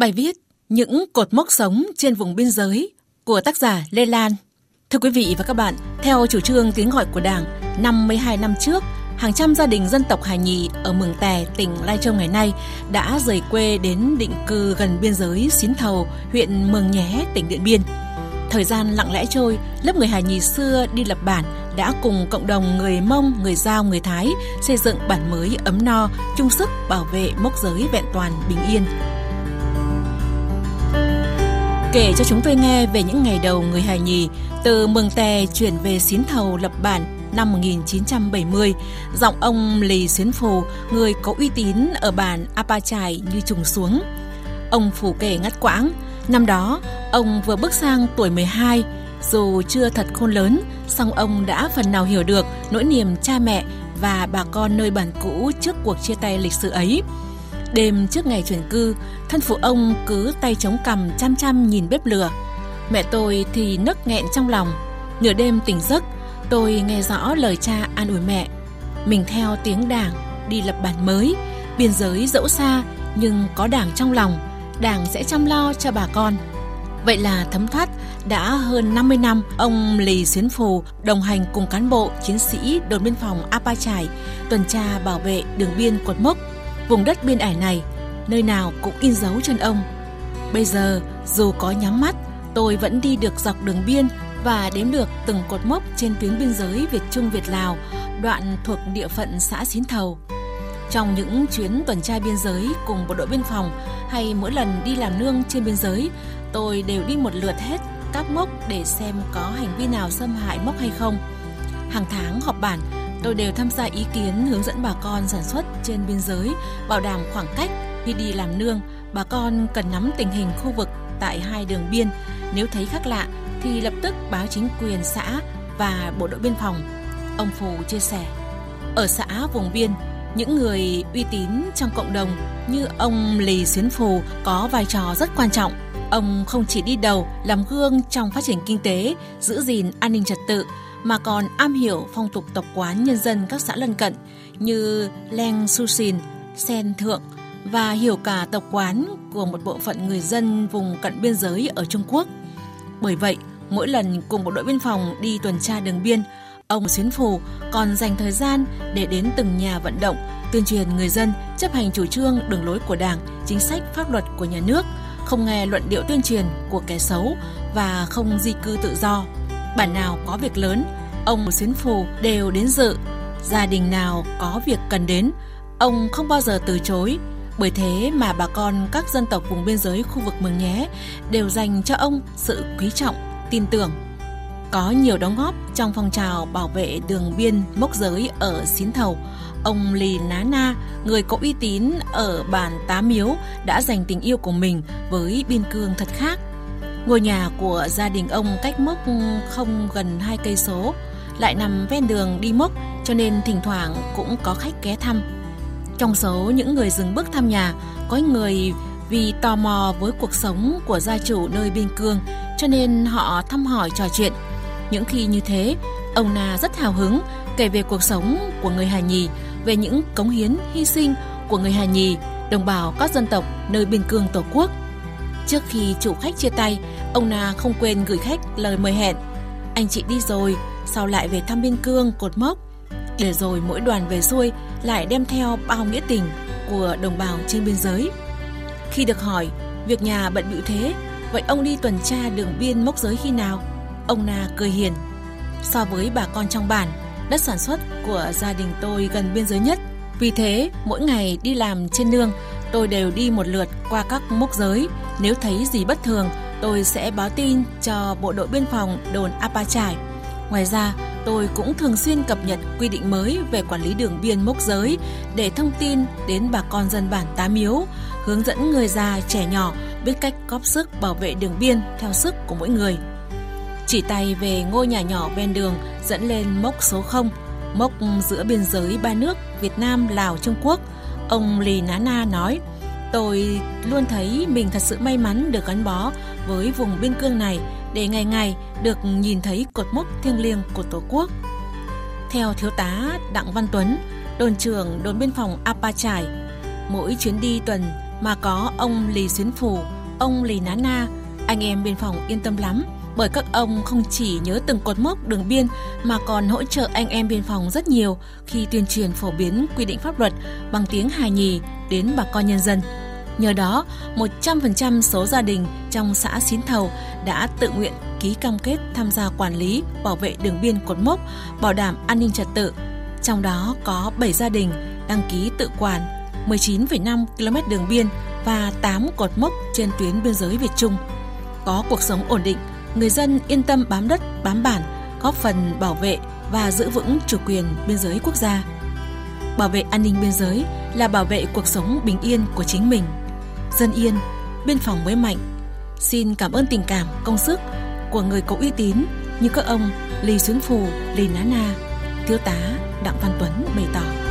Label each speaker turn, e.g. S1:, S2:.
S1: Bài viết Những cột mốc sống trên vùng biên giới của tác giả Lê Lan. Thưa quý vị và các bạn, theo chủ trương tiếng gọi của Đảng, 52 năm trước, hàng trăm gia đình dân tộc Hà Nhì ở Mường Tè, tỉnh Lai Châu ngày nay đã rời quê đến định cư gần biên giới Xín Thầu, huyện Mường Nhé, tỉnh Điện Biên. Thời gian lặng lẽ trôi, lớp người Hà Nhì xưa đi lập bản đã cùng cộng đồng người Mông, người Giao, người Thái xây dựng bản mới ấm no, chung sức bảo vệ mốc giới vẹn toàn bình yên. Kể cho chúng tôi nghe về những ngày đầu người Hà Nhì từ Mường Tè chuyển về Xín Thầu lập bản năm 1970, giọng ông Lì Xuyến Phù, người có uy tín ở bản Apa Trải như trùng xuống. Ông Phù kể ngắt quãng, năm đó ông vừa bước sang tuổi 12, dù chưa thật khôn lớn, song ông đã phần nào hiểu được nỗi niềm cha mẹ và bà con nơi bản cũ trước cuộc chia tay lịch sử ấy. Đêm trước ngày chuyển cư, thân phụ ông cứ tay chống cằm chăm chăm nhìn bếp lửa. Mẹ tôi thì nức nghẹn trong lòng. Nửa đêm tỉnh giấc, tôi nghe rõ lời cha an ủi mẹ. Mình theo tiếng đảng, đi lập bản mới, biên giới dẫu xa nhưng có đảng trong lòng, đảng sẽ chăm lo cho bà con. Vậy là thấm thoát đã hơn 50 năm ông Lì Xuyến Phù đồng hành cùng cán bộ, chiến sĩ đồn biên phòng Apa Trải tuần tra bảo vệ đường biên cột mốc Vùng đất biên ải này, nơi nào cũng in dấu chân ông. Bây giờ, dù có nhắm mắt, tôi vẫn đi được dọc đường biên và đếm được từng cột mốc trên tuyến biên giới Việt Trung Việt Lào, đoạn thuộc địa phận xã Xín Thầu. Trong những chuyến tuần tra biên giới cùng bộ đội biên phòng hay mỗi lần đi làm nương trên biên giới, tôi đều đi một lượt hết các mốc để xem có hành vi nào xâm hại mốc hay không. Hàng tháng họp bản, Tôi đều tham gia ý kiến hướng dẫn bà con sản xuất trên biên giới, bảo đảm khoảng cách khi đi làm nương. Bà con cần nắm tình hình khu vực tại hai đường biên. Nếu thấy khác lạ thì lập tức báo chính quyền xã và bộ đội biên phòng. Ông Phù chia sẻ. Ở xã vùng biên, những người uy tín trong cộng đồng như ông Lì Xuyến Phù có vai trò rất quan trọng. Ông không chỉ đi đầu làm gương trong phát triển kinh tế, giữ gìn an ninh trật tự mà còn am hiểu phong tục tập quán nhân dân các xã lân cận như Leng su xin Sen Thượng và hiểu cả tập quán của một bộ phận người dân vùng cận biên giới ở Trung Quốc. Bởi vậy, mỗi lần cùng bộ đội biên phòng đi tuần tra đường biên, ông Xuyến Phù còn dành thời gian để đến từng nhà vận động, tuyên truyền người dân chấp hành chủ trương đường lối của Đảng, chính sách pháp luật của nhà nước, không nghe luận điệu tuyên truyền của kẻ xấu và không di cư tự do bản nào có việc lớn, ông Xuyến Phù đều đến dự. Gia đình nào có việc cần đến, ông không bao giờ từ chối. Bởi thế mà bà con các dân tộc vùng biên giới khu vực Mường Nhé đều dành cho ông sự quý trọng, tin tưởng. Có nhiều đóng góp trong phong trào bảo vệ đường biên mốc giới ở Xín Thầu, ông Lì Ná Na, người có uy tín ở bản Tá Miếu đã dành tình yêu của mình với biên cương thật khác Ngôi nhà của gia đình ông cách mốc không gần hai cây số, lại nằm ven đường đi mốc cho nên thỉnh thoảng cũng có khách ghé thăm. Trong số những người dừng bước thăm nhà, có người vì tò mò với cuộc sống của gia chủ nơi biên cương cho nên họ thăm hỏi trò chuyện. Những khi như thế, ông Na rất hào hứng kể về cuộc sống của người Hà Nhì, về những cống hiến, hy sinh của người Hà Nhì, đồng bào các dân tộc nơi biên cương Tổ quốc. Trước khi chủ khách chia tay, ông Na không quên gửi khách lời mời hẹn. Anh chị đi rồi, sau lại về thăm biên cương, cột mốc. Để rồi mỗi đoàn về xuôi lại đem theo bao nghĩa tình của đồng bào trên biên giới. Khi được hỏi, việc nhà bận bịu thế, vậy ông đi tuần tra đường biên mốc giới khi nào? Ông Na cười hiền. So với bà con trong bản, đất sản xuất của gia đình tôi gần biên giới nhất. Vì thế, mỗi ngày đi làm trên nương, tôi đều đi một lượt qua các mốc giới nếu thấy gì bất thường, tôi sẽ báo tin cho bộ đội biên phòng đồn Apa Trải. Ngoài ra, tôi cũng thường xuyên cập nhật quy định mới về quản lý đường biên mốc giới để thông tin đến bà con dân bản Tá Miếu, hướng dẫn người già trẻ nhỏ biết cách góp sức bảo vệ đường biên theo sức của mỗi người. Chỉ tay về ngôi nhà nhỏ ven đường dẫn lên mốc số 0, mốc giữa biên giới ba nước Việt Nam, Lào, Trung Quốc, ông Lì Ná Na nói – Tôi luôn thấy mình thật sự may mắn được gắn bó với vùng biên cương này để ngày ngày được nhìn thấy cột mốc thiêng liêng của Tổ quốc. Theo thiếu tá Đặng Văn Tuấn, đồn trưởng đồn biên phòng Apa Trải, mỗi chuyến đi tuần mà có ông Lì Xuyến Phủ, ông Lì Ná Na, anh em biên phòng yên tâm lắm bởi các ông không chỉ nhớ từng cột mốc đường biên mà còn hỗ trợ anh em biên phòng rất nhiều khi tuyên truyền phổ biến quy định pháp luật bằng tiếng hài nhì đến bà con nhân dân. Nhờ đó, 100% số gia đình trong xã Xín Thầu đã tự nguyện ký cam kết tham gia quản lý, bảo vệ đường biên cột mốc, bảo đảm an ninh trật tự. Trong đó có 7 gia đình đăng ký tự quản 19,5 km đường biên và 8 cột mốc trên tuyến biên giới Việt Trung. Có cuộc sống ổn định, người dân yên tâm bám đất, bám bản, góp phần bảo vệ và giữ vững chủ quyền biên giới quốc gia. Bảo vệ an ninh biên giới là bảo vệ cuộc sống bình yên của chính mình. Dân yên, biên phòng mới mạnh. Xin cảm ơn tình cảm, công sức của người có uy tín như các ông Lý Xuyến Phù, Lý Ná Na, Thiếu tá Đặng Văn Tuấn bày tỏ.